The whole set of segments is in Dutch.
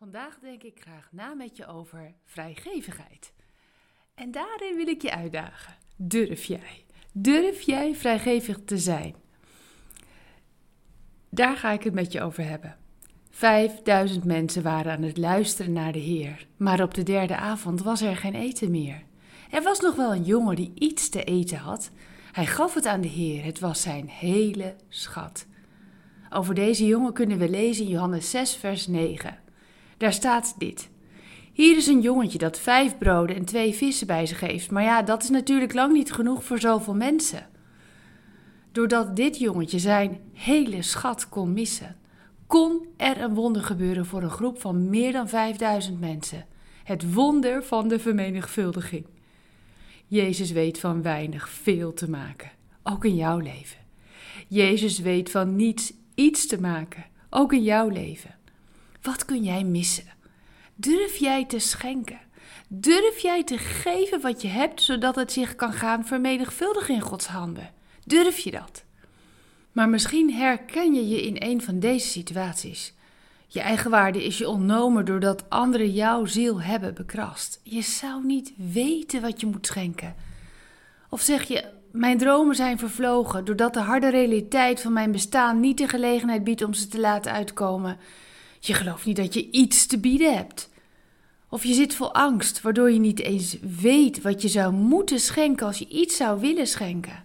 Vandaag denk ik graag na met je over vrijgevigheid. En daarin wil ik je uitdagen. Durf jij? Durf jij vrijgevig te zijn? Daar ga ik het met je over hebben. Vijfduizend mensen waren aan het luisteren naar de Heer, maar op de derde avond was er geen eten meer. Er was nog wel een jongen die iets te eten had. Hij gaf het aan de Heer, het was zijn hele schat. Over deze jongen kunnen we lezen in Johannes 6, vers 9. Daar staat dit. Hier is een jongetje dat vijf broden en twee vissen bij zich heeft. Maar ja, dat is natuurlijk lang niet genoeg voor zoveel mensen. Doordat dit jongetje zijn hele schat kon missen, kon er een wonder gebeuren voor een groep van meer dan 5000 mensen. Het wonder van de vermenigvuldiging. Jezus weet van weinig veel te maken, ook in jouw leven. Jezus weet van niets iets te maken, ook in jouw leven. Wat kun jij missen? Durf jij te schenken? Durf jij te geven wat je hebt, zodat het zich kan gaan vermenigvuldigen in Gods handen? Durf je dat? Maar misschien herken je je in een van deze situaties. Je eigen waarde is je ontnomen doordat anderen jouw ziel hebben bekrast. Je zou niet weten wat je moet schenken. Of zeg je, mijn dromen zijn vervlogen doordat de harde realiteit van mijn bestaan niet de gelegenheid biedt om ze te laten uitkomen. Je gelooft niet dat je iets te bieden hebt. Of je zit vol angst, waardoor je niet eens weet wat je zou moeten schenken als je iets zou willen schenken.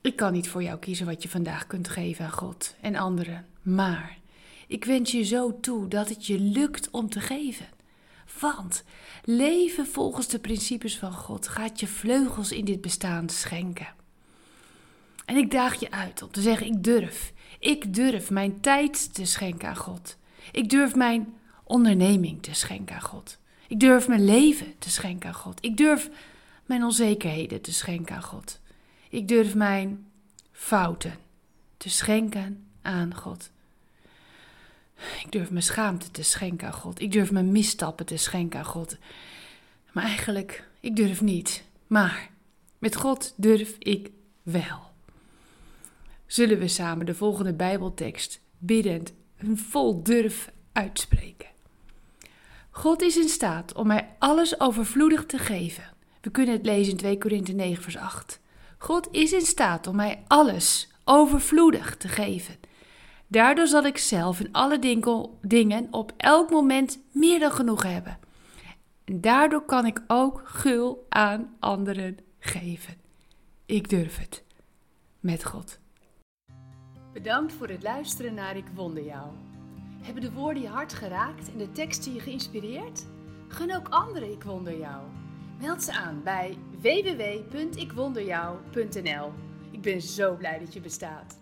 Ik kan niet voor jou kiezen wat je vandaag kunt geven aan God en anderen, maar ik wens je zo toe dat het je lukt om te geven. Want leven volgens de principes van God gaat je vleugels in dit bestaan schenken. En ik daag je uit om te zeggen: ik durf. Ik durf mijn tijd te schenken aan God. Ik durf mijn onderneming te schenken aan God. Ik durf mijn leven te schenken aan God. Ik durf mijn onzekerheden te schenken aan God. Ik durf mijn fouten te schenken aan God. Ik durf mijn schaamte te schenken aan God. Ik durf mijn misstappen te schenken aan God. Maar eigenlijk, ik durf niet. Maar met God durf ik wel zullen we samen de volgende Bijbeltekst biddend en vol durf uitspreken. God is in staat om mij alles overvloedig te geven. We kunnen het lezen in 2 Korinthe 9 vers 8. God is in staat om mij alles overvloedig te geven. Daardoor zal ik zelf in alle dingen op elk moment meer dan genoeg hebben. En daardoor kan ik ook gul aan anderen geven. Ik durf het. Met God. Bedankt voor het luisteren naar Ik Wonder Jou. Hebben de woorden je hart geraakt en de teksten je geïnspireerd? Gun ook anderen Ik Wonder Jou. Meld ze aan bij www.ikwonderjou.nl. Ik ben zo blij dat je bestaat.